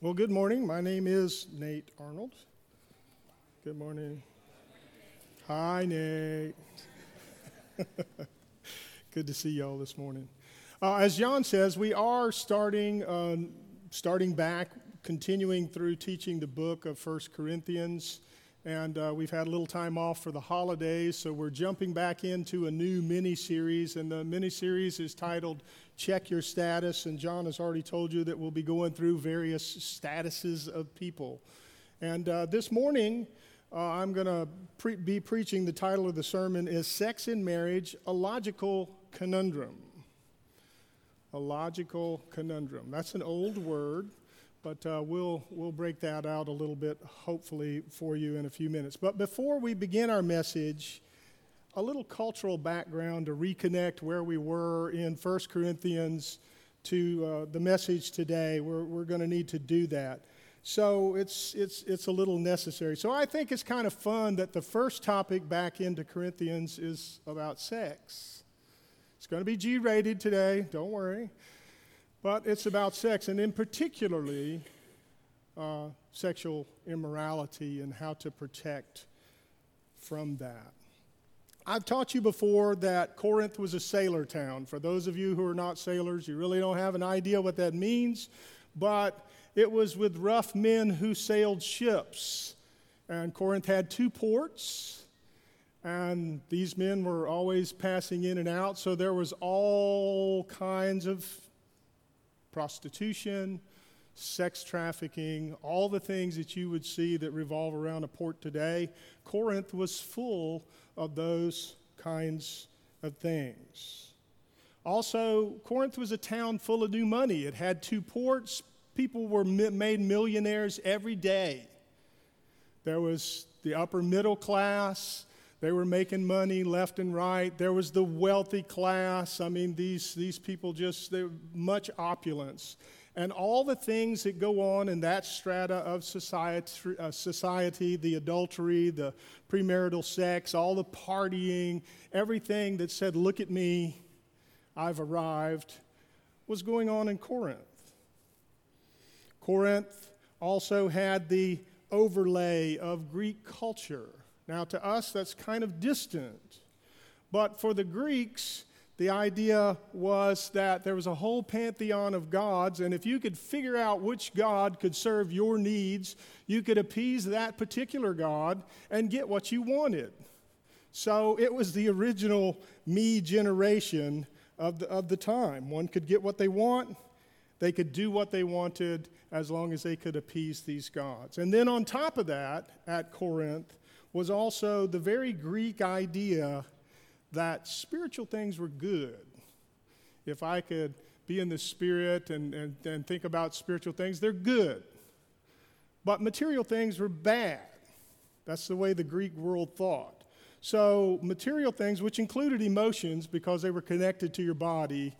Well, good morning. My name is Nate Arnold. Good morning. Hi, Nate. good to see y'all this morning. Uh, as John says, we are starting, uh, starting back, continuing through teaching the book of First Corinthians. And uh, we've had a little time off for the holidays, so we're jumping back into a new mini series. And the mini series is titled Check Your Status. And John has already told you that we'll be going through various statuses of people. And uh, this morning, uh, I'm going to pre- be preaching. The title of the sermon is Sex in Marriage A Logical Conundrum. A logical conundrum. That's an old word but uh, we'll, we'll break that out a little bit, hopefully, for you in a few minutes. But before we begin our message, a little cultural background to reconnect where we were in 1 Corinthians to uh, the message today. We're, we're going to need to do that. So it's, it's, it's a little necessary. So I think it's kind of fun that the first topic back into Corinthians is about sex. It's going to be G rated today, don't worry. But it's about sex, and in particularly uh, sexual immorality and how to protect from that. I've taught you before that Corinth was a sailor town. For those of you who are not sailors, you really don't have an idea what that means, but it was with rough men who sailed ships. And Corinth had two ports, and these men were always passing in and out, so there was all kinds of prostitution, sex trafficking, all the things that you would see that revolve around a port today. Corinth was full of those kinds of things. Also, Corinth was a town full of new money. It had two ports. People were made millionaires every day. There was the upper middle class, they were making money left and right. There was the wealthy class. I mean, these, these people just, they much opulence. And all the things that go on in that strata of society, uh, society the adultery, the premarital sex, all the partying, everything that said, Look at me, I've arrived, was going on in Corinth. Corinth also had the overlay of Greek culture. Now, to us, that's kind of distant. But for the Greeks, the idea was that there was a whole pantheon of gods, and if you could figure out which god could serve your needs, you could appease that particular god and get what you wanted. So it was the original me generation of the, of the time. One could get what they want, they could do what they wanted as long as they could appease these gods. And then on top of that, at Corinth, was also the very Greek idea that spiritual things were good. If I could be in the spirit and, and, and think about spiritual things, they're good. But material things were bad. That's the way the Greek world thought. So, material things, which included emotions because they were connected to your body,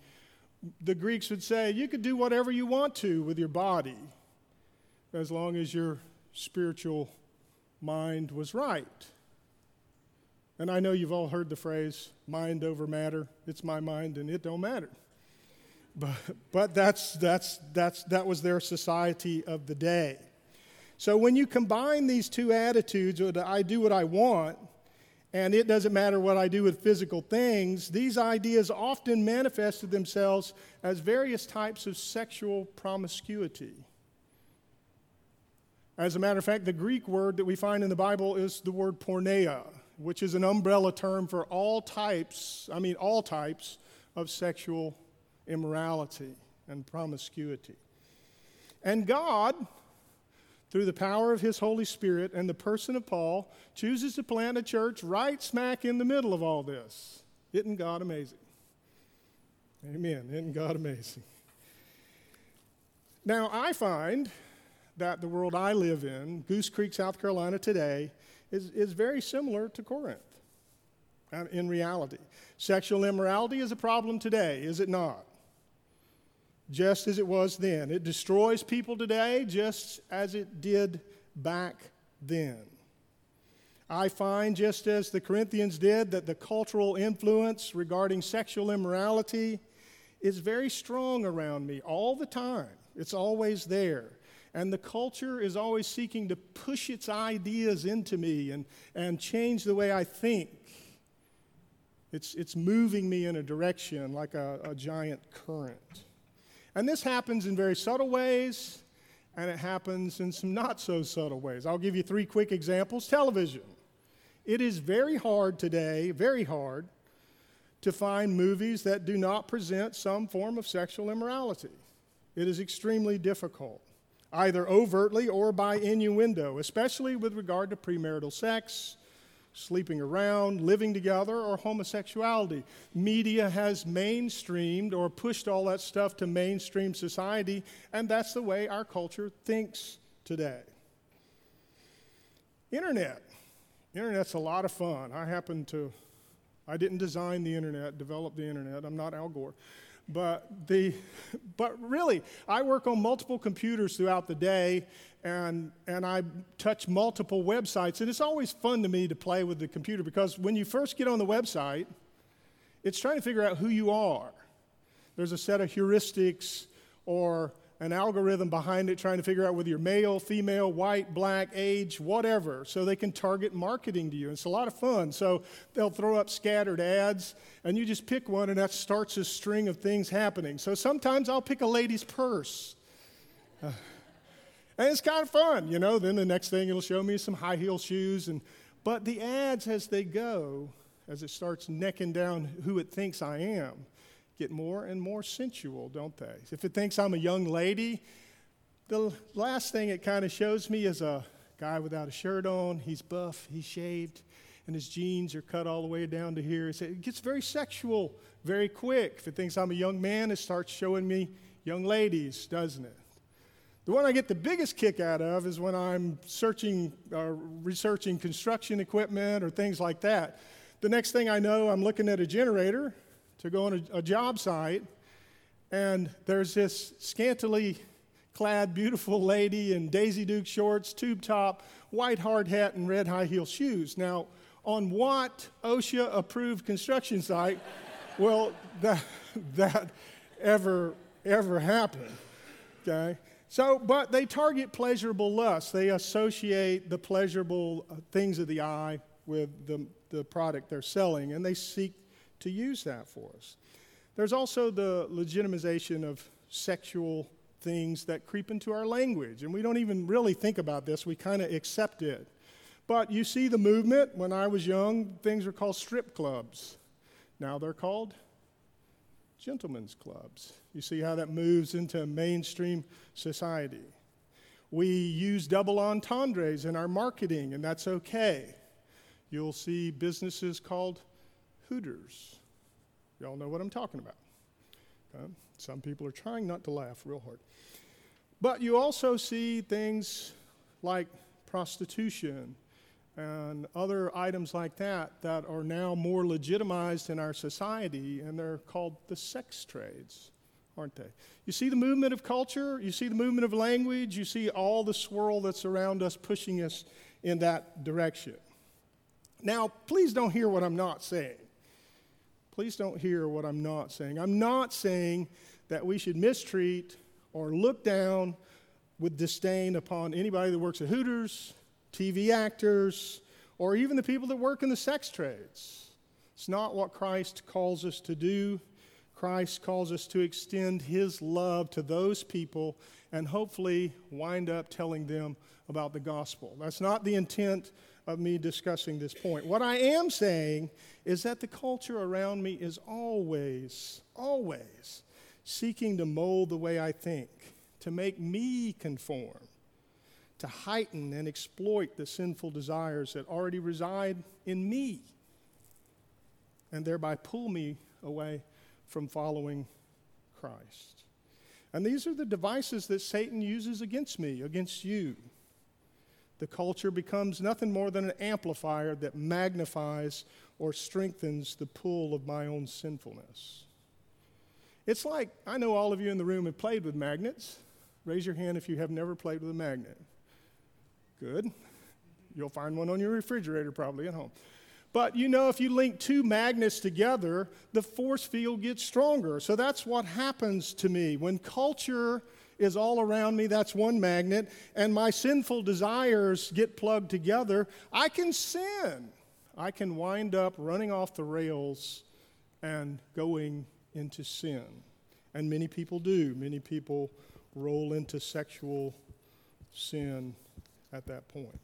the Greeks would say you could do whatever you want to with your body as long as your spiritual mind was right. And I know you've all heard the phrase mind over matter. It's my mind and it don't matter. But, but that's, that's, that's, that was their society of the day. So when you combine these two attitudes, uh, I do what I want, and it doesn't matter what I do with physical things, these ideas often manifested themselves as various types of sexual promiscuity. As a matter of fact, the Greek word that we find in the Bible is the word porneia, which is an umbrella term for all types, I mean, all types of sexual immorality and promiscuity. And God, through the power of His Holy Spirit and the person of Paul, chooses to plant a church right smack in the middle of all this. Isn't God amazing? Amen. Isn't God amazing? Now, I find that the world I live in, Goose Creek, South Carolina today, is, is very similar to Corinth uh, in reality. Sexual immorality is a problem today, is it not? Just as it was then. It destroys people today just as it did back then. I find, just as the Corinthians did, that the cultural influence regarding sexual immorality is very strong around me all the time. It's always there. And the culture is always seeking to push its ideas into me and, and change the way I think. It's, it's moving me in a direction like a, a giant current. And this happens in very subtle ways, and it happens in some not so subtle ways. I'll give you three quick examples. Television. It is very hard today, very hard, to find movies that do not present some form of sexual immorality. It is extremely difficult, either overtly or by innuendo, especially with regard to premarital sex, sleeping around, living together, or homosexuality. Media has mainstreamed or pushed all that stuff to mainstream society, and that's the way our culture thinks today. Internet. Internet's a lot of fun. I happen to, I didn't design the internet, develop the internet. I'm not Al Gore. But, the, but really, I work on multiple computers throughout the day, and, and I touch multiple websites. And it's always fun to me to play with the computer because when you first get on the website, it's trying to figure out who you are. There's a set of heuristics or an algorithm behind it trying to figure out whether you're male, female, white, black, age, whatever, so they can target marketing to you. It's a lot of fun. So they'll throw up scattered ads, and you just pick one, and that starts a string of things happening. So sometimes I'll pick a lady's purse. And it's kind of fun, you know. Then the next thing it'll show me some high heel shoes. And, but the ads, as they go, as it starts necking down who it thinks I am, get more and more sensual, don't they? If it thinks I'm a young lady, the last thing it kind of shows me is a guy without a shirt on. He's buff, he's shaved, and his jeans are cut all the way down to here. It gets very sexual very quick. If it thinks I'm a young man, it starts showing me young ladies, doesn't it? The one I get the biggest kick out of is when I'm searching, uh, researching construction equipment or things like that. The next thing I know, I'm looking at a generator to go on a, a job site, and there's this scantily clad, beautiful lady in Daisy Duke shorts, tube top, white hard hat, and red high heel shoes. Now, on what OSHA approved construction site will that, that ever, ever happen? Okay? So, but they target pleasurable lust. They associate the pleasurable uh, things of the eye with the, the product they're selling, and they seek to use that for us. There's also the legitimization of sexual things that creep into our language, and we don't even really think about this, we kind of accept it. But you see the movement. When I was young, things were called strip clubs. Now they're called gentlemen's clubs. You see how that moves into mainstream society. We use double entendres in our marketing, and that's okay. You'll see businesses called Hooters. Y'all know what I'm talking about. Okay? Some people are trying not to laugh real hard. But you also see things like prostitution and other items like that that are now more legitimized in our society, and they're called the sex trades, aren't they? You see the movement of culture, you see the movement of language, you see all the swirl that's around us pushing us in that direction. Now, please don't hear what I'm not saying. Please don't hear what I'm not saying. I'm not saying that we should mistreat or look down with disdain upon anybody that works at Hooters, TV actors, or even the people that work in the sex trades. It's not what Christ calls us to do. Christ calls us to extend his love to those people and hopefully wind up telling them about the gospel. That's not the intent of me discussing this point. What I am saying is that the culture around me is always, always seeking to mold the way I think, to make me conform, to heighten and exploit the sinful desires that already reside in me, and thereby pull me away from following Christ. And these are the devices that Satan uses against me, against you the culture becomes nothing more than an amplifier that magnifies or strengthens the pull of my own sinfulness. It's like I know all of you in the room have played with magnets. Raise your hand if you have never played with a magnet. Good. You'll find one on your refrigerator probably at home. But you know, if you link two magnets together, the force field gets stronger. So that's what happens to me. When culture is all around me. That's one magnet. And my sinful desires get plugged together. I can sin. I can wind up running off the rails and going into sin. And many people do. Many people roll into sexual sin at that point.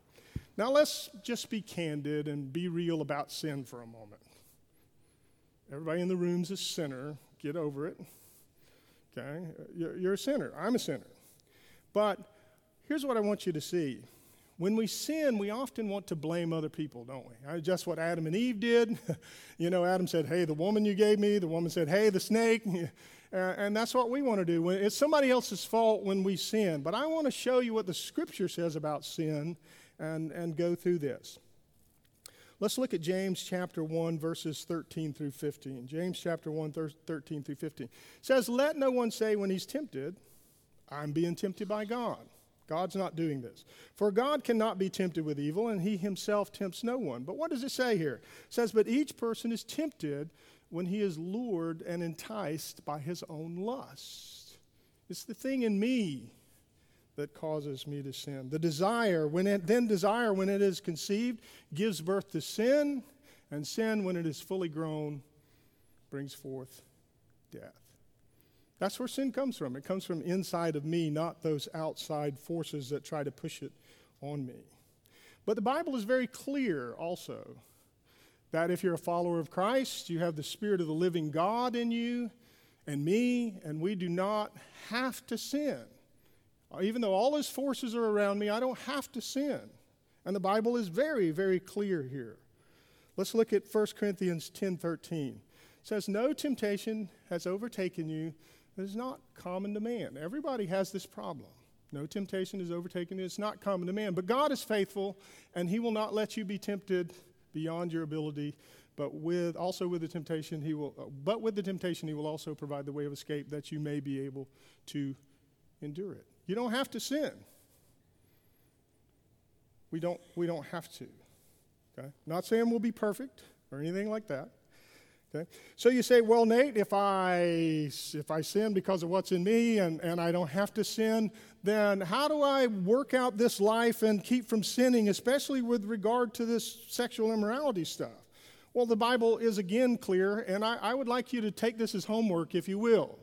Now, let's just be candid and be real about sin for a moment. Everybody in the room's a sinner. Get over it. Okay? You're, a sinner. I'm a sinner. But here's what I want you to see. When we sin, we often want to blame other people, don't we? Just what Adam and Eve did. you know, Adam said, Hey, the woman you gave me. The woman said, Hey, the snake. Uh, and that's what we want to do. It's somebody else's fault when we sin. But I want to show you what the scripture says about sin and, and go through this. Let's look at James chapter 1, verses 13 through 15. James chapter 1, 13 through 15. Says, Let no one say when he's tempted, I'm being tempted by God. God's not doing this. For God cannot be tempted with evil, and he himself tempts no one. But what does it say here? It says, But each person is tempted when he is lured and enticed by his own lust. It's the thing in me that causes me to sin. The desire, when it, then desire, when it is conceived, gives birth to sin, and sin, when it is fully grown, brings forth death. That's where sin comes from. It comes from inside of me, not those outside forces that try to push it on me. But the Bible is very clear also that if you're a follower of Christ, you have the Spirit of the living God in you and me, and we do not have to sin. Even though all his forces are around me, I don't have to sin. And the Bible is very, very clear here. Let's look at 1 Corinthians 10:13. It says, "No temptation has overtaken you that is not common to man." Everybody has this problem. No temptation has overtaken you. It's not common to man. But God is faithful, and he will not let you be tempted beyond your ability, but with also with the temptation he will uh, but with the temptation he will also provide the way of escape that you may be able to endure it. You don't have to sin. We don't, we don't have to. Okay? Not saying we'll be perfect or anything like that. Okay? So you say, well, Nate, if I, if I sin because of what's in me and, and I don't have to sin, then how do I work out this life and keep from sinning, especially with regard to this sexual immorality stuff? Well, the Bible is again clear, and I, I would like you to take this as homework, if you will.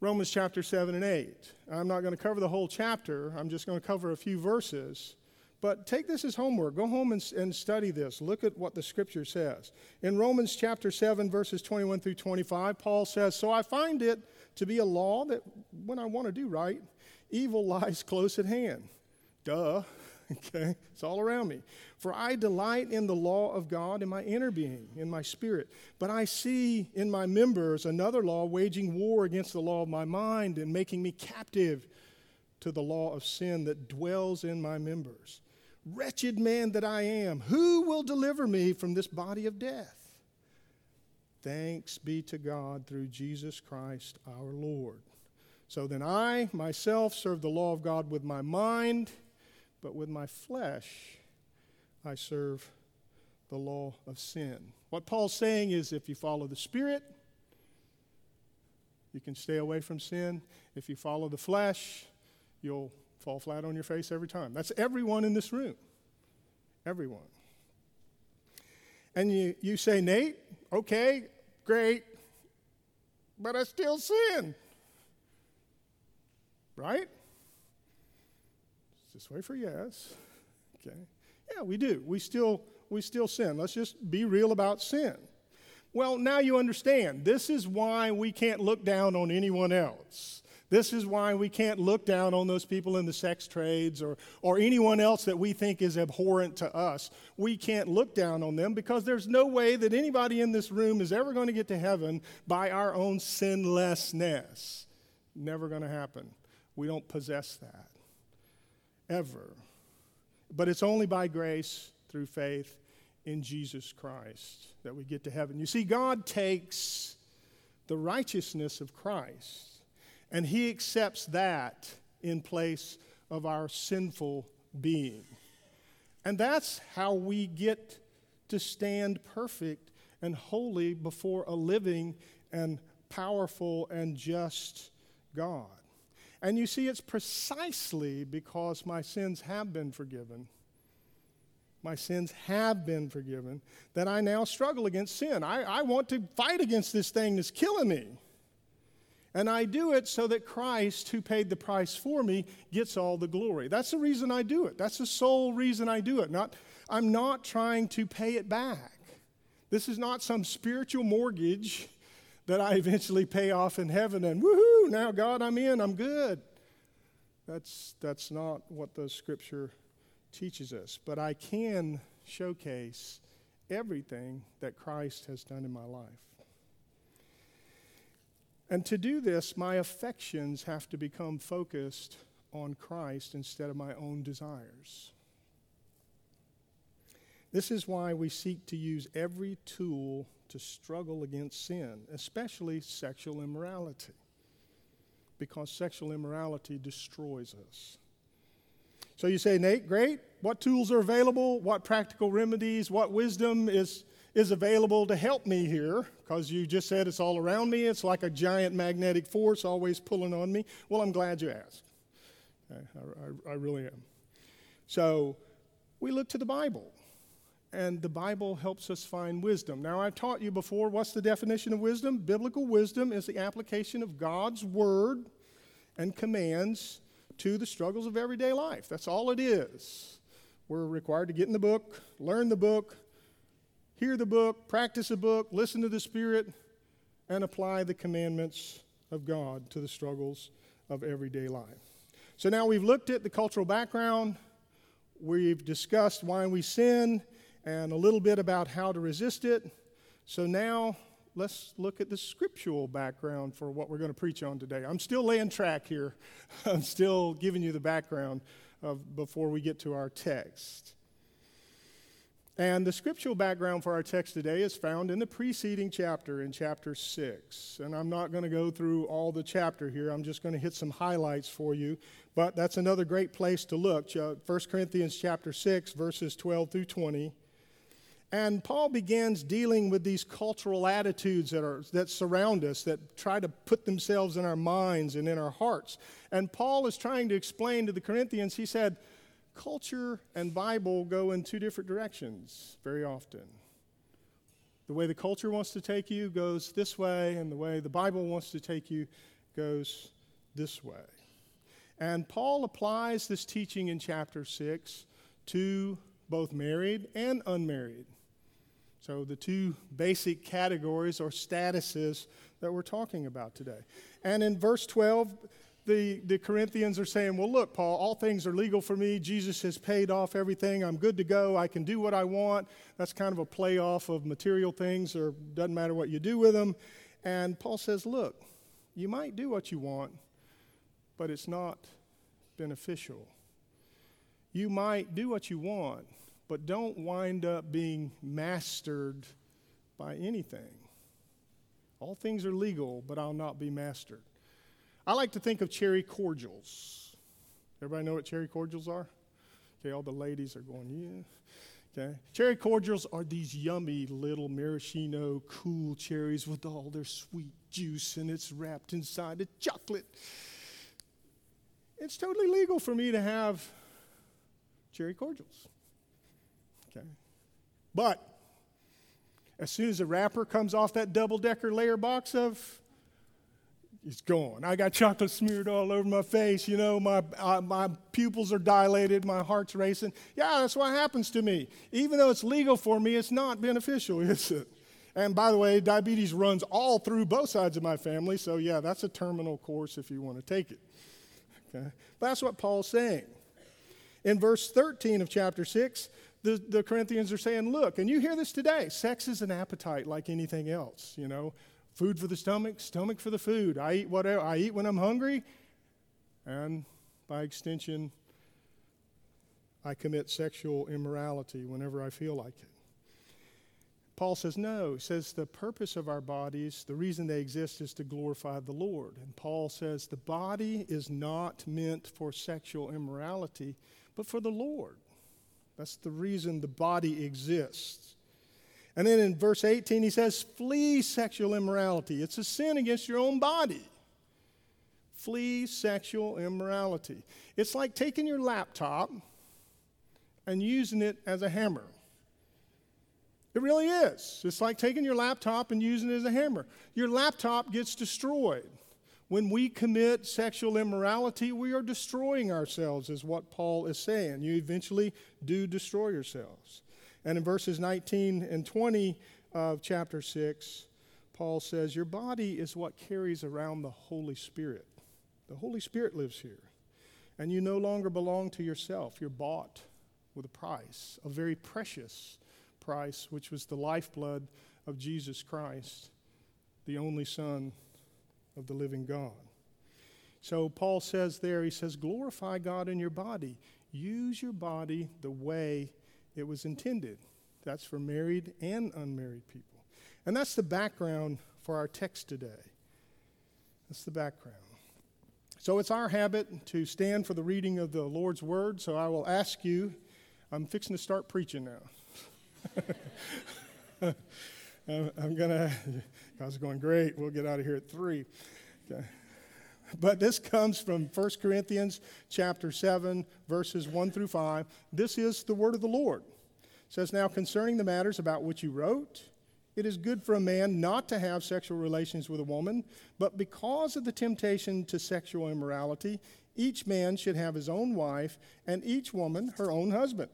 Romans chapter 7 and 8. I'm not going to cover the whole chapter, I'm just going to cover a few verses. But take this as homework. Go home and, and, study this. Look at what the scripture says. In Romans chapter 7, verses 21 through 25, Paul says, So I find it to be a law that when I want to do right, evil lies close at hand. Duh. Okay? It's all around me. For I delight in the law of God in my inner being, in my spirit. But I see in my members another law waging war against the law of my mind and making me captive to the law of sin that dwells in my members. Wretched man that I am, who will deliver me from this body of death? Thanks be to God through Jesus Christ our Lord. So then I myself serve the law of God with my mind, but with my flesh I serve the law of sin. What Paul's saying is if you follow the Spirit, you can stay away from sin. If you follow the flesh, you'll fall flat on your face every time. That's everyone in this room. Everyone. And you, you say, Nate, okay, great, but I still sin. Right? Just wait for yes. Okay. Yeah, we do. We still we still sin. Let's just be real about sin. Well, now you understand. This is why we can't look down on anyone else. This is why we can't look down on those people in the sex trades or, or anyone else that we think is abhorrent to us. We can't look down on them because there's no way that anybody in this room is ever going to get to heaven by our own sinlessness. Never going to happen. We don't possess that. Ever. But it's only by grace through faith in Jesus Christ that we get to heaven. You see, God takes the righteousness of Christ and He accepts that in place of our sinful being. And that's how we get to stand perfect and holy before a living and powerful and just God. And you see, it's precisely because my sins have been forgiven, my sins have been forgiven, that I now struggle against sin. I, I want to fight against this thing that's killing me. And I do it so that Christ, who paid the price for me, gets all the glory. That's the reason I do it. That's the sole reason I do it. Not, I'm not trying to pay it back. This is not some spiritual mortgage that I eventually pay off in heaven and woohoo, now God, I'm in, I'm good. That's, that's not what the scripture teaches us. But I can showcase everything that Christ has done in my life. And to do this, my affections have to become focused on Christ instead of my own desires. This is why we seek to use every tool to struggle against sin, especially sexual immorality, because sexual immorality destroys us. So you say, Nate, great. What tools are available? What practical remedies? What wisdom is, is available to help me here? Because you just said it's all around me. It's like a giant magnetic force always pulling on me. Well, I'm glad you asked. I, I, I really am. So we look to the Bible and the Bible helps us find wisdom. Now, I've taught you before what's the definition of wisdom? Biblical wisdom is the application of God's word and commands to the struggles of everyday life. That's all it is. We're required to get in the book, learn the book, hear the book, practice the book, listen to the Spirit, and apply the commandments of God to the struggles of everyday life. So now we've looked at the cultural background, we've discussed why we sin and a little bit about how to resist it. So now let's look at the scriptural background for what we're going to preach on today. I'm still laying track here. I'm still giving you the background of before we get to our text. And the scriptural background for our text today is found in the preceding chapter, in chapter 6. And I'm not going to go through all the chapter here, I'm just going to hit some highlights for you. But that's another great place to look. 1 Corinthians chapter 6, verses 12 through 20. And Paul begins dealing with these cultural attitudes that, are, that surround us, that try to put themselves in our minds and in our hearts. And Paul is trying to explain to the Corinthians, he said, culture and Bible go in two different directions very often. The way the culture wants to take you goes this way, and the way the Bible wants to take you goes this way. And Paul applies this teaching in chapter 6 to both married and unmarried. So, the two basic categories or statuses that we're talking about today. And in verse 12, the, the Corinthians are saying, Well, look, Paul, all things are legal for me. Jesus has paid off everything. I'm good to go. I can do what I want. That's kind of a play off of material things, or doesn't matter what you do with them. And Paul says, Look, you might do what you want, but it's not beneficial. You might do what you want, but don't wind up being mastered by anything. All things are legal, but I'll not be mastered. I like to think of cherry cordials. Everybody know what cherry cordials are? Okay, all the ladies are going, yeah. Okay. Cherry cordials are these yummy little maraschino cool cherries with all their sweet juice and it's wrapped inside a chocolate. It's totally legal for me to have cherry cordials. But as soon as the wrapper comes off that double decker layer box of, it's gone. I got chocolate smeared all over my face. You know, my, uh, my pupils are dilated, my heart's racing. Yeah, that's what happens to me. Even though it's legal for me, it's not beneficial, is it? And by the way, diabetes runs all through both sides of my family, so yeah, that's a terminal course if you want to take it. Okay? But that's what Paul's saying. In verse 13 of chapter 6, the, the Corinthians are saying, look, and you hear this today sex is an appetite like anything else, you know. Food for the stomach, stomach for the food. I eat whatever I eat when I'm hungry, and by extension, I commit sexual immorality whenever I feel like it. Paul says, no. He says the purpose of our bodies, the reason they exist is to glorify the Lord. And Paul says the body is not meant for sexual immorality, but for the Lord. That's the reason the body exists. And then in verse 18, he says, Flee sexual immorality. It's a sin against your own body. flee sexual immorality. It's like taking your laptop and using it as a hammer. It really is. It's like taking your laptop and using it as a hammer. Your laptop gets destroyed. When we commit sexual immorality, we are destroying ourselves, is what Paul is saying. You eventually do destroy yourselves. And in verses 19 and 20 of chapter 6, Paul says, Your body is what carries around the Holy Spirit. The Holy Spirit lives here. And you no longer belong to yourself. You're bought with a price, a very precious price, which was the lifeblood of Jesus Christ, the only Son of the living God. So Paul says there, he says, glorify God in your body. Use your body the way it was intended. That's for married and unmarried people. And that's the background for our text today. That's the background. So it's our habit to stand for the reading of the Lord's word. So I will ask you, I'm fixing to start preaching now. I'm going to, God's going, great, we'll get out of here at 3. Okay. But this comes from 1 Corinthians chapter 7, verses 1 through 5. This is the word of the Lord. It says, Now concerning the matters about which you wrote, it is good for a man not to have sexual relations with a woman, but because of the temptation to sexual immorality, each man should have his own wife, and each woman her own husband.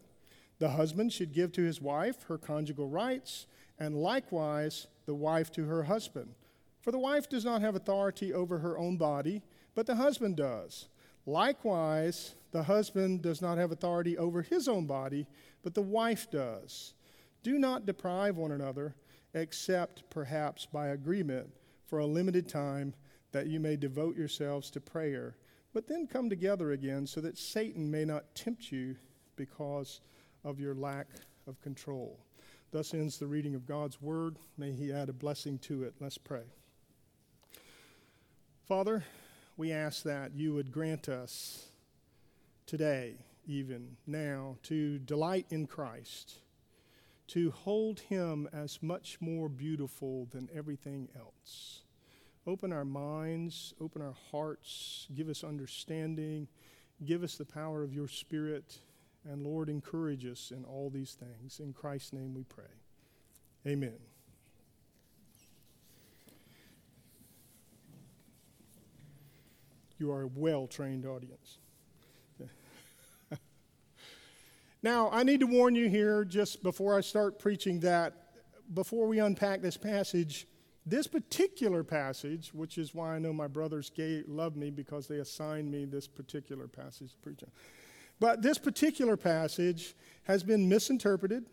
The husband should give to his wife her conjugal rights, and likewise the wife to her husband. For the wife does not have authority over her own body, but the husband does. Likewise, the husband does not have authority over his own body, but the wife does. Do not deprive one another, except perhaps by agreement for a limited time, that you may devote yourselves to prayer, but then come together again so that Satan may not tempt you because of your lack of control. Thus ends the reading of God's word. May He add a blessing to it. Let's pray. Father, we ask that you would grant us today, even now, to delight in Christ, to hold Him as much more beautiful than everything else. Open our minds, open our hearts, give us understanding, give us the power of your Spirit and Lord, encourage us in all these things. In Christ's name we pray. Amen. You are a well trained audience. now, I need to warn you here just before I start preaching that before we unpack this passage, this particular passage, which is why I know my brothers gave, love me because they assigned me this particular passage to preach on. But this particular passage has been misinterpreted,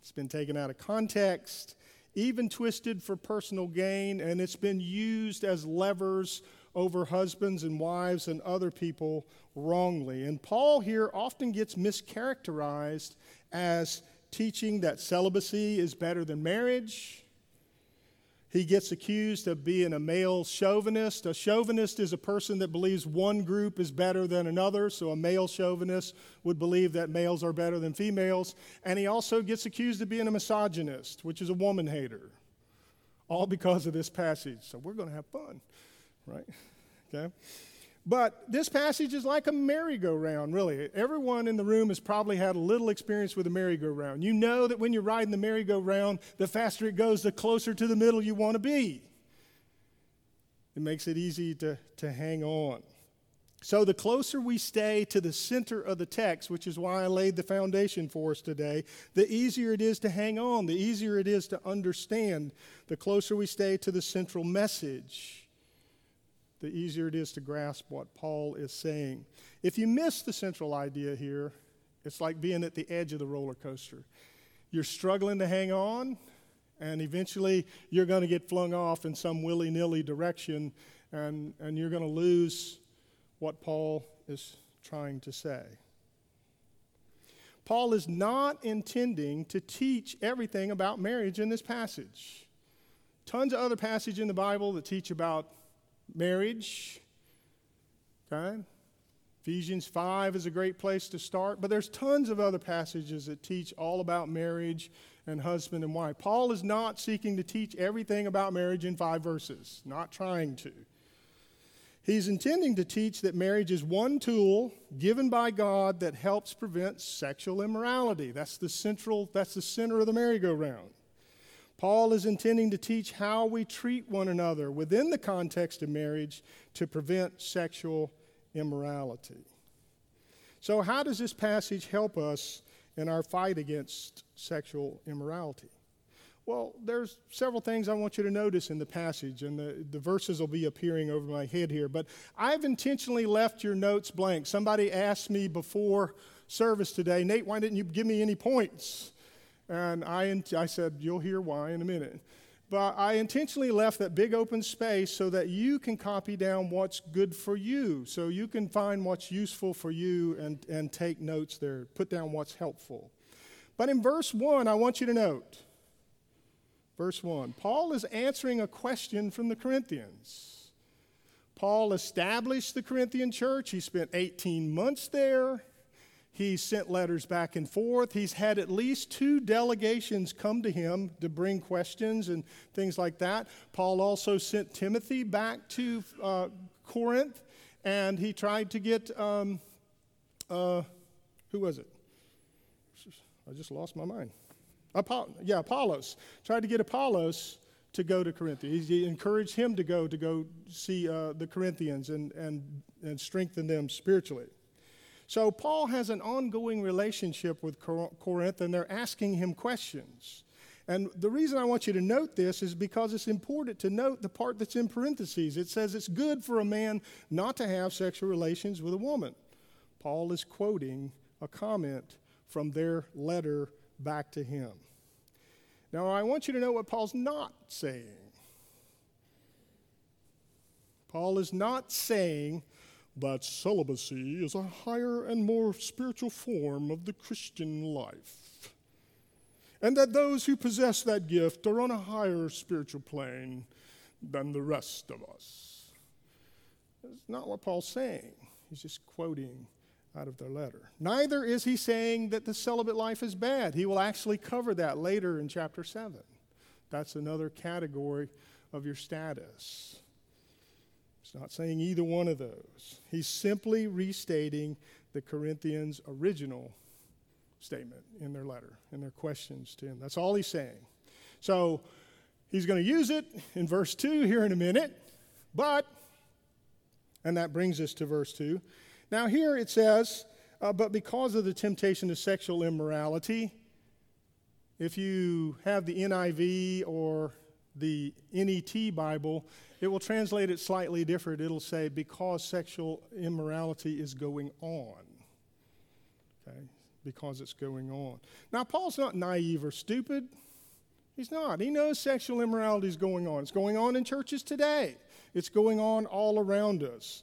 it's been taken out of context, even twisted for personal gain, and it's been used as levers over husbands and wives and other people wrongly. And Paul here often gets mischaracterized as teaching that celibacy is better than marriage he gets accused of being a male chauvinist. A chauvinist is a person that believes one group is better than another, so a male chauvinist would believe that males are better than females. And he also gets accused of being a misogynist, which is a woman hater, all because of this passage. So we're going to have fun, right? Okay? But this passage is like a merry-go-round, really. Everyone in the room has probably had a little experience with a merry-go-round. You know that when you're riding the merry-go-round, the faster it goes, the closer to the middle you want to be. It makes it easy to, to hang on. So, the closer we stay to the center of the text, which is why I laid the foundation for us today, the easier it is to hang on, the easier it is to understand, the closer we stay to the central message the easier it is to grasp what Paul is saying. If you miss the central idea here, it's like being at the edge of the roller coaster. You're struggling to hang on, and eventually you're going to get flung off in some willy nilly direction, and, and you're going to lose what Paul is trying to say. Paul is not intending to teach everything about marriage in this passage. Tons of other passages in the Bible that teach about marriage. Okay? Ephesians 5 is a great place to start, but there's tons of other passages that teach all about marriage and husband and wife. Paul is not seeking to teach everything about marriage in five verses, not trying to. He's intending to teach that marriage is one tool given by God that helps prevent sexual immorality. That's the central, that's the center of the merry-go-round. Paul is intending to teach how we treat one another within the context of marriage to prevent sexual immorality. So, how does this passage help us in our fight against sexual immorality? Well, there's several things I want you to notice in the passage, and the, the verses will be appearing over my head here. But I've intentionally left your notes blank. Somebody asked me before service today, Nate, why didn't you give me any points? And I, I said, You'll hear why in a minute. But I intentionally left that big open space so that you can copy down what's good for you. So you can find what's useful for you and, and take notes there, put down what's helpful. But in verse 1, I want you to note Verse 1 Paul is answering a question from the Corinthians. Paul established the Corinthian church. He spent 18 months there. He sent letters back and forth. He's had at least two delegations come to him to bring questions and things like that. Paul also sent Timothy back to uh, Corinth, and he tried to get, um, uh, who was it? I just lost my mind. Yeah, Apollos. Tried to get Apollos to go to Corinthians. He encouraged him to go to go see uh, the Corinthians and, and, and strengthen them spiritually. So Paul has an ongoing relationship with Corinth, and they're asking him questions. And the reason I want you to note this is because it's important to note the part that's in parentheses. It says it's good for a man not to have sexual relations with a woman. Paul is quoting a comment from their letter back to him. Now, I want you to know what Paul's not saying. Paul is not saying that celibacy is a higher and more spiritual form of the Christian life, and that those who possess that gift are on a higher spiritual plane than the rest of us. That's not what Paul's saying. He's just quoting out of their letter. Neither is he saying that the celibate life is bad. He will actually cover that later in chapter 7. That's another category of your status. Not saying either one of those. He's simply restating the Corinthians' original statement in their letter, in their questions to him. That's all he's saying. So he's going to use it in verse 2 here in a minute, but, and that brings us to verse 2. Now, here it says, uh, but because of the temptation to sexual immorality, if you have the NIV or the NET Bible, it will translate it slightly different. It'll say, because sexual immorality is going on. Okay? Because it's going on. Now, Paul's not naive or stupid. He's not. He knows sexual immorality is going on. It's going on in churches today, it's going on all around us.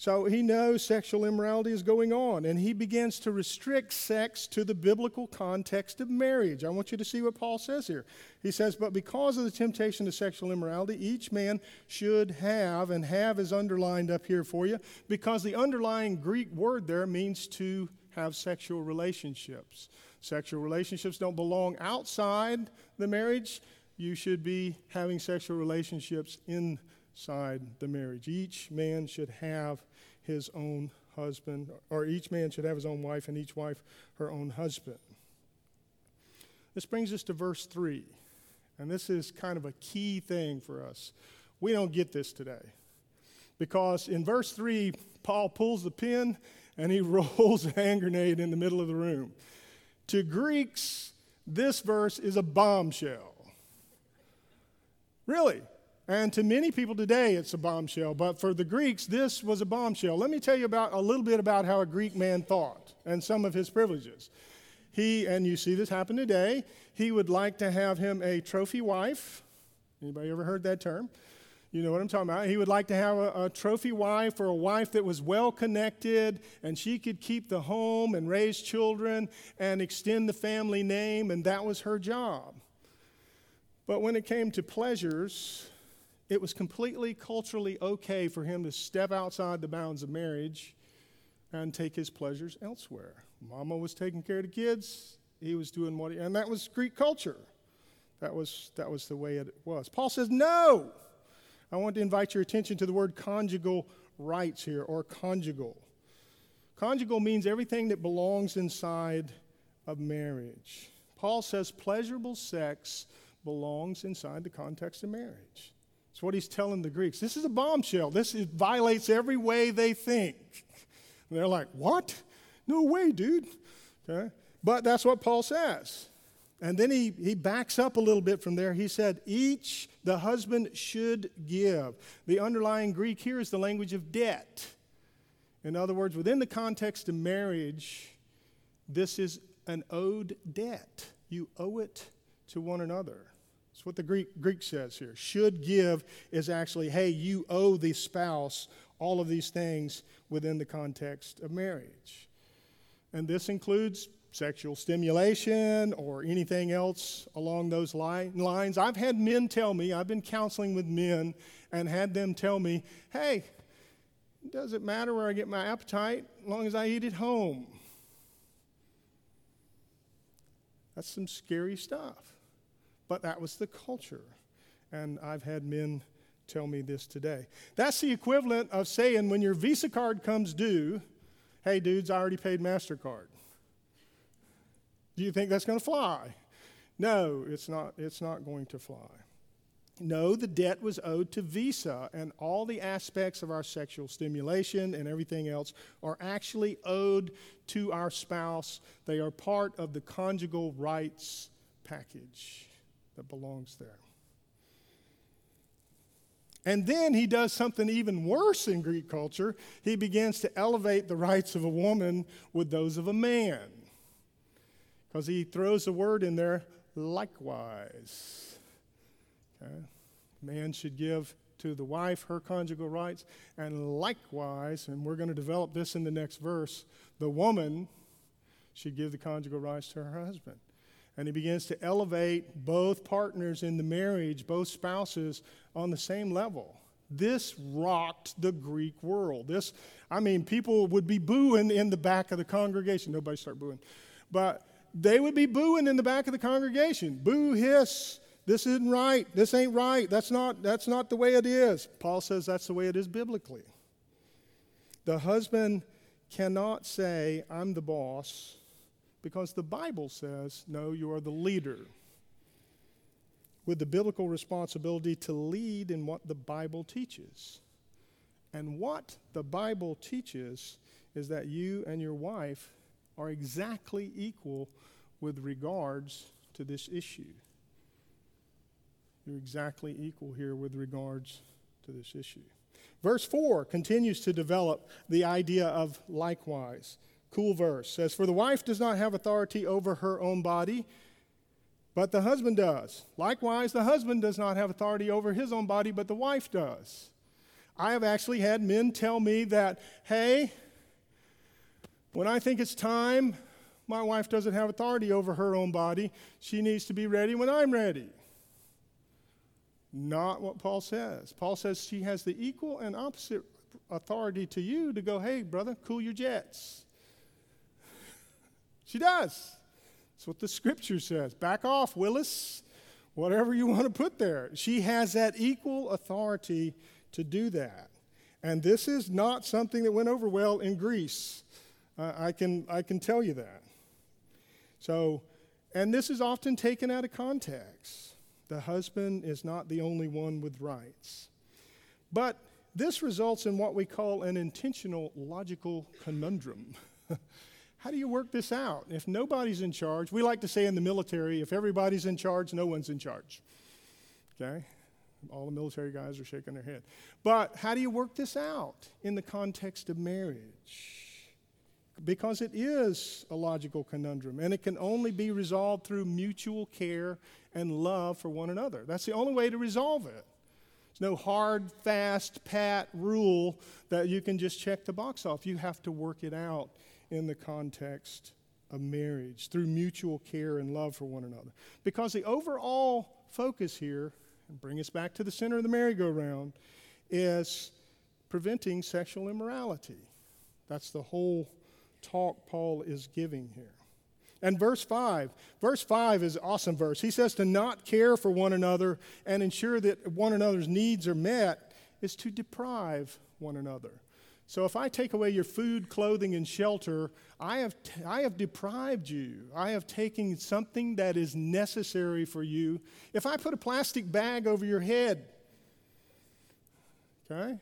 So he knows sexual immorality is going on, and he begins to restrict sex to the biblical context of marriage. I want you to see what Paul says here. He says, But because of the temptation to sexual immorality, each man should have, and have is underlined up here for you, because the underlying Greek word there means to have sexual relationships. Sexual relationships don't belong outside the marriage. You should be having sexual relationships inside the marriage. Each man should have his own husband, or each man should have his own wife, and each wife her own husband. This brings us to verse 3, and this is kind of a key thing for us. We don't get this today because in verse 3, Paul pulls the pin and he rolls a hand grenade in the middle of the room. To Greeks, this verse is a bombshell. Really, and to many people today, it's a bombshell. But for the Greeks, this was a bombshell. Let me tell you about a little bit about how a Greek man thought and some of his privileges. He, and you see this happen today, he would like to have him a trophy wife. Anybody ever heard that term? You know what I'm talking about. He would like to have a, a, trophy wife or a wife that was well connected and she could keep the home and raise children and extend the family name, and that was her job. But when it came to pleasures, it was completely culturally okay for him to step outside the bounds of marriage and take his pleasures elsewhere. Mama was taking care of the kids, he was doing what he, and that was Greek culture. That was, that was the way it was. Paul says, No, I want to invite your attention to the word conjugal rights here, or conjugal. Conjugal means everything that belongs inside of marriage. Paul says pleasurable sex belongs inside the context of marriage. That's what he's telling the Greeks. This is a bombshell. This is, violates every way they think. And they're like, what? No way, dude. Okay? But that's what Paul says. And then he, he backs up a little bit from there. He said, Each the husband should give. The underlying Greek here is the language of debt. In other words, within the context of marriage, this is an owed debt. You owe it to one another. What the Greek, Greek says here. Should give is actually, hey, you owe the spouse all of these things within the context of marriage. And this includes sexual stimulation or anything else along those li- lines. I've had men tell me, I've been counseling with men and had them tell me, hey, doesn't matter where I get my appetite as long as I eat at home. That's some scary stuff. But that was the culture. And I've had men tell me this today. That's the equivalent of saying when your Visa card comes due, hey, dudes, I already paid MasterCard. Do you think that's going to fly? No, it's not, it's not going to fly. No, the debt was owed to Visa, and all the aspects of our sexual stimulation and everything else are actually owed to our spouse. They are part of the conjugal rights package that belongs there. And then he does something even worse in Greek culture. He begins to elevate the rights of a woman with those of a man because he throws a word in there, likewise. Okay? Man should give to the wife her conjugal rights, and likewise, and we're going to develop this in the next verse, the woman should give the conjugal rights to her husband. And he begins to elevate both partners in the marriage, both spouses, on the same level. This rocked the Greek world. This, I mean, people would be booing in the back of the congregation. Nobody start booing. But they would be booing in the back of the congregation. Boo, hiss. This isn't right. This ain't right. That's not, that's not the way it is. Paul says that's the way it is biblically. The husband cannot say, I'm the boss, because the Bible says, no, you are the leader. With the biblical responsibility to lead in what the Bible teaches. And what the Bible teaches is that you and your wife are exactly equal with regards to this issue. You're exactly equal here with regards to this issue. Verse 4 continues to develop the idea of likewise. Cool verse says, For the wife does not have authority over her own body, but the husband does. Likewise, the husband does not have authority over his own body, but the wife does. I have actually had men tell me that, hey, when I think it's time, my wife doesn't have authority over her own body. She needs to be ready when I'm ready. Not what Paul says. Paul says she has the equal and opposite authority to you to go, hey, brother, cool your jets. She does. That's what the scripture says. Back off, Willis. Whatever you want to put there. She has that equal authority to do that. And this is not something that went over well in Greece. Uh, I, can, I can tell you that. So, and this is often taken out of context. The husband is not the only one with rights. But this results in what we call an intentional logical conundrum. How do you work this out? If nobody's in charge, we like to say in the military, if everybody's in charge, no one's in charge. Okay? All the military guys are shaking their head. But how do you work this out in the context of marriage? because it is a logical conundrum and it can only be resolved through mutual care and love for one another. That's the only way to resolve it. There's no hard, fast, pat rule that you can just check the box off. You have to work it out in the context of marriage through mutual care and love for one another. Because the overall focus here, and bring us back to the center of the merry-go-round, is preventing sexual immorality. That's the whole talk Paul is giving here. And verse 5, verse 5 is an awesome verse. He says to not care for one another and ensure that one another's needs are met is to deprive one another. So if I take away your food, clothing, and shelter, I have, t- I have deprived you. I have taken something that is necessary for you. If I put a plastic bag over your head, okay,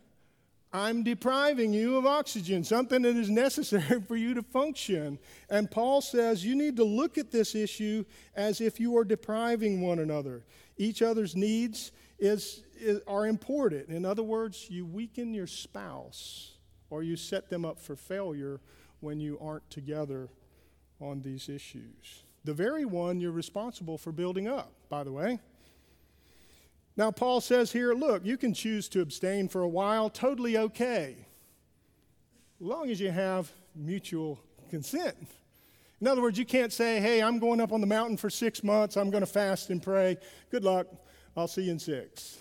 I'm depriving you of oxygen, something that is necessary for you to function. And Paul says you need to look at this issue as if you are depriving one another. Each other's needs is, is, are important. In other words, you weaken your spouse or you set them up for failure when you aren't together on these issues. The very one you're responsible for building up, by the way. Now, Paul says here look, you can choose to abstain for a while, totally okay, long as you have mutual consent. In other words, you can't say, hey, I'm going up on the mountain for six months, I'm going to fast and pray. Good luck, I'll see you in six.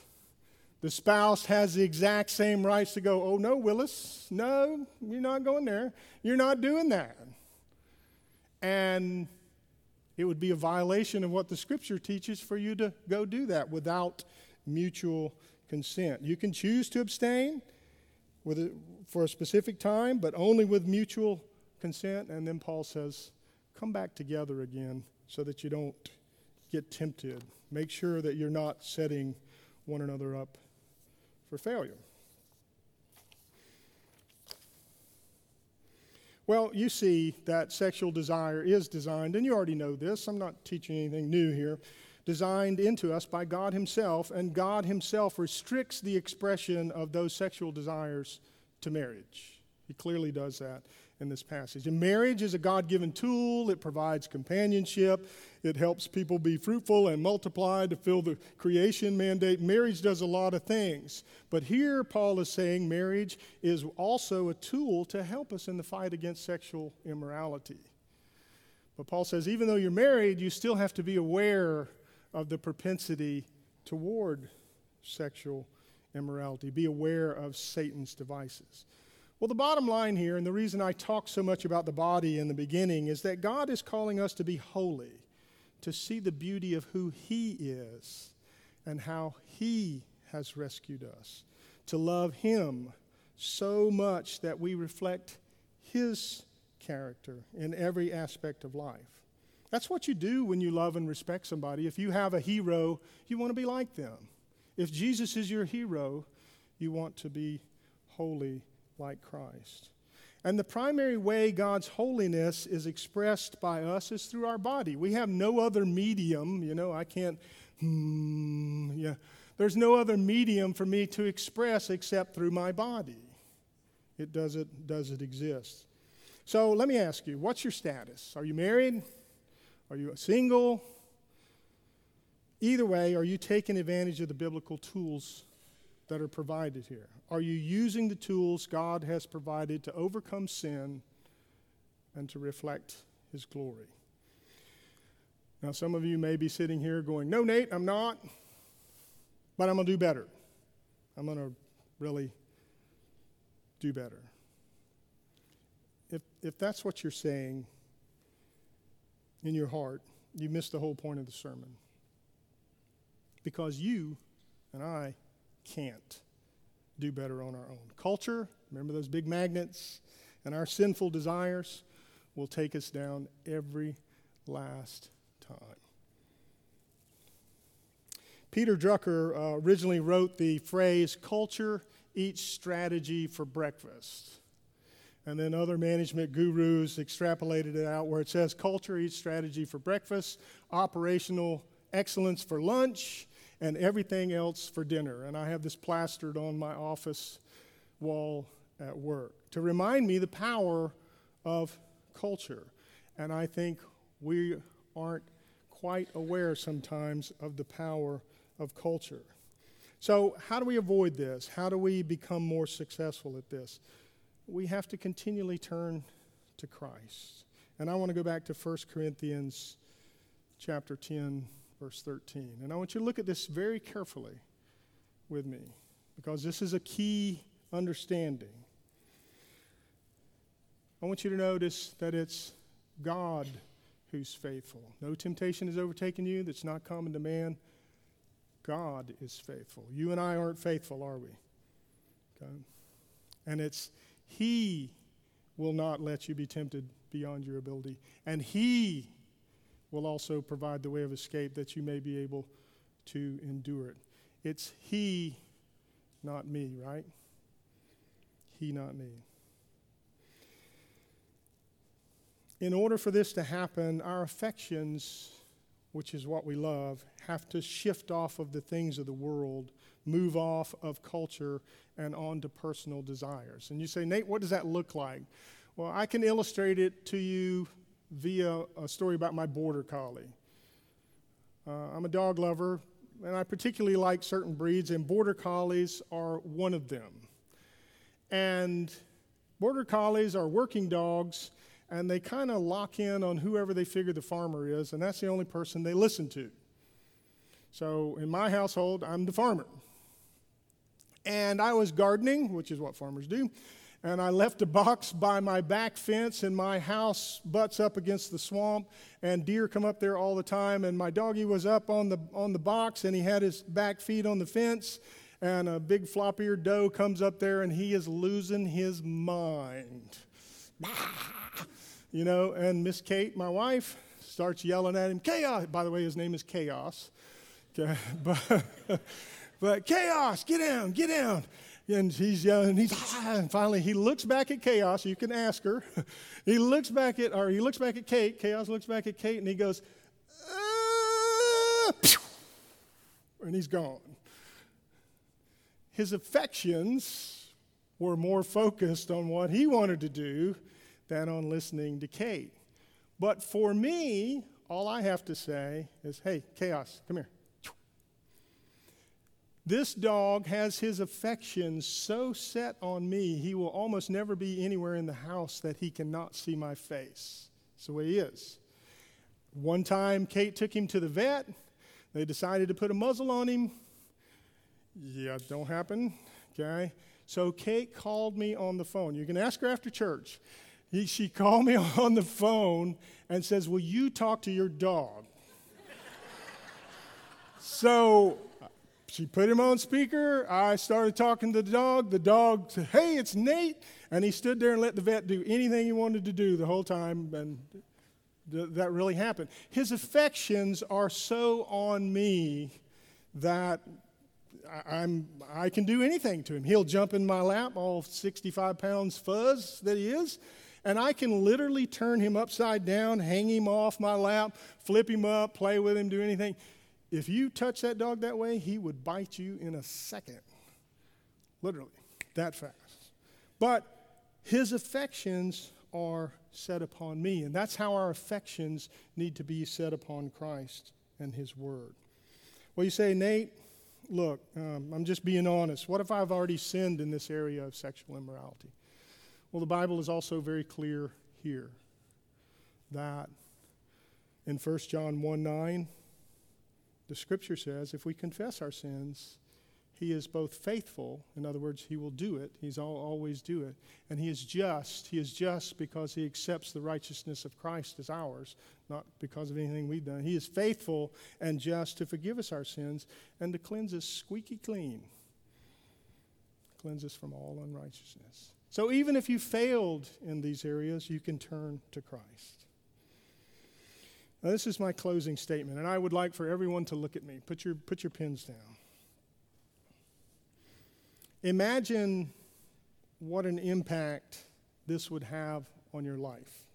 The spouse has the exact same rights to go, oh, no, Willis, no, you're not going there. You're not doing that. And it would be a violation of what the scripture teaches for you to go do that without mutual consent. You can choose to abstain a, for a specific time, but only with mutual consent. And then Paul says, come back together again so that you don't get tempted. Make sure that you're not setting one another up for failure. Well, you see that sexual desire is designed, and you already know this, I'm not teaching anything new here, designed into us by God Himself, and God Himself restricts the expression of those sexual desires to marriage. He clearly does that in this passage. And marriage is a God given tool, it provides companionship, it helps people be fruitful and multiply to fill the creation mandate. Marriage does a lot of things. But here, Paul is saying marriage is also a tool to help us in the fight against sexual immorality. But Paul says, even though you're married, you still have to be aware of the propensity toward sexual immorality. Be aware of Satan's devices. Well, the bottom line here, and the reason I talk so much about the body in the beginning, is that God is calling us to be holy, to see the beauty of who He is and how He has rescued us, to love Him so much that we reflect His character in every aspect of life. That's what you do when you love and respect somebody. If you have a hero, you want to be like them. If Jesus is your hero, you want to be holy like Christ. And the primary way God's holiness is expressed by us is through our body. We have no other medium, you know, I can't, hmm, yeah. There's no other medium for me to express except through my body. It doesn't, does it exist. So let me ask you, what's your status? Are you married? Are you single? Either way, are you taking advantage of the biblical tools that are provided here? Are you using the tools God has provided to overcome sin and to reflect His glory? Now, some of you may be sitting here going, No, Nate, I'm not, but I'm going to do better. I'm going to really do better. If, if that's what you're saying, in your heart, you missed the whole point of the sermon. Because you and I can't do better on our own. Culture, remember those big magnets, and our sinful desires will take us down every last time. Peter Drucker uh, originally wrote the phrase, culture eats strategy for breakfast. And then other management gurus extrapolated it out where it says culture eats strategy for breakfast, operational excellence for lunch, and everything else for dinner. And I have this plastered on my office wall at work to remind me the power of culture. And I think we aren't quite aware sometimes of the power of culture. So, how do we avoid this? How do we become more successful at this? we have to continually turn to Christ. And I want to go back to 1 Corinthians chapter 10 verse 13. And I want you to look at this very carefully with me because this is a key understanding. I want you to notice that it's God who's faithful. No temptation has overtaken you that's not common to man. God is faithful. You and I aren't faithful, are we? Okay? And it's He will not let you be tempted beyond your ability. And He will also provide the way of escape that you may be able to endure it. It's He, not me, right? He, not me. In order for this to happen, our affections, which is what we love, have to shift off of the things of the world, move off of culture, and on to personal desires. And you say, Nate, what does that look like? Well, I can illustrate it to you via a story about my border collie. Uh, I'm a dog lover, and I particularly like certain breeds, and border collies are one of them. And border collies are working dogs, and they kind of lock in on whoever they figure the farmer is, and that's the only person they listen to. So in my household, I'm the farmer. And I was gardening, which is what farmers do, and I left a box by my back fence, and my house butts up against the swamp, and deer come up there all the time. And my doggy was up on the on the box, and he had his back feet on the fence, and a big flop-eared doe comes up there, and he is losing his mind. You know, and Miss Kate, my wife, starts yelling at him, "Chaos!" By the way, his name is Chaos. Okay, but but Chaos, get down, get down and he's yelling, and he's ah, and finally he looks back at chaos. You can ask her. he looks back at, or he looks back at Kate. Chaos looks back at Kate, and he goes, ah, and he's gone. His affections were more focused on what he wanted to do than on listening to Kate. But for me, all I have to say is, "Hey, chaos, come here." This dog has his affections so set on me, he will almost never be anywhere in the house that he cannot see my face. That's the way he is. One time, Kate took him to the vet. They decided to put a muzzle on him. Yeah, don't happen. Okay. So Kate called me on the phone. You can ask her after church. He, she called me on the phone and says, Will you talk to your dog? so she put him on speaker. I started talking to the dog. The dog said, Hey, it's Nate. And he stood there and let the vet do anything he wanted to do the whole time. And th- that really happened. His affections are so on me that I, I'm, I can do anything to him. He'll jump in my lap, all 65 pounds fuzz that he is, and I can literally turn him upside down, hang him off my lap, flip him up, play with him, do anything. If you touch that dog that way, he would bite you in a second. Literally, that fast. But his affections are set upon me, and that's how our affections need to be set upon Christ and his word. Well, you say, Nate, look, um, I'm just being honest. What if I've already sinned in this area of sexual immorality? Well, the Bible is also very clear here that in 1 John 1 9, the scripture says if we confess our sins, he is both faithful, in other words, he will do it, he's all, always do it, and he is just. He is just because he accepts the righteousness of Christ as ours, not because of anything we've done. He is faithful and just to forgive us our sins and to cleanse us squeaky clean, cleanse us from all unrighteousness. So even if you failed in these areas, you can turn to Christ. Now, this is my closing statement, and I would like for everyone to look at me. Put your, put your pins down. Imagine what an impact this would have on your life.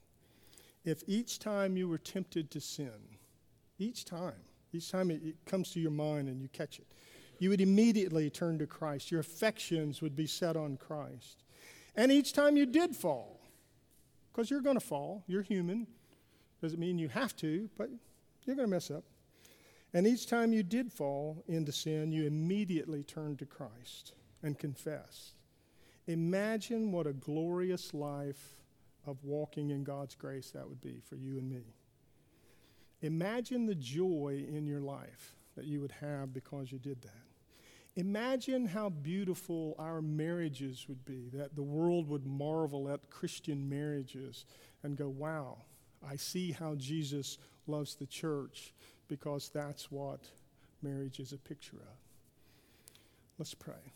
If each time you were tempted to sin, each time, each time it, it comes to your mind and you catch it, you would immediately turn to Christ. Your affections would be set on Christ. And each time you did fall, because you're going to fall, you're human, doesn't mean you have to, but you're going to mess up. And each time you did fall into sin, you immediately turned to Christ and confessed. Imagine what a glorious life of walking in God's grace that would be for you and me. Imagine the joy in your life that you would have because you did that. Imagine how beautiful our marriages would be, that the world would marvel at Christian marriages and go, wow, I see how Jesus loves the church because that's what marriage is a picture of. Let's pray.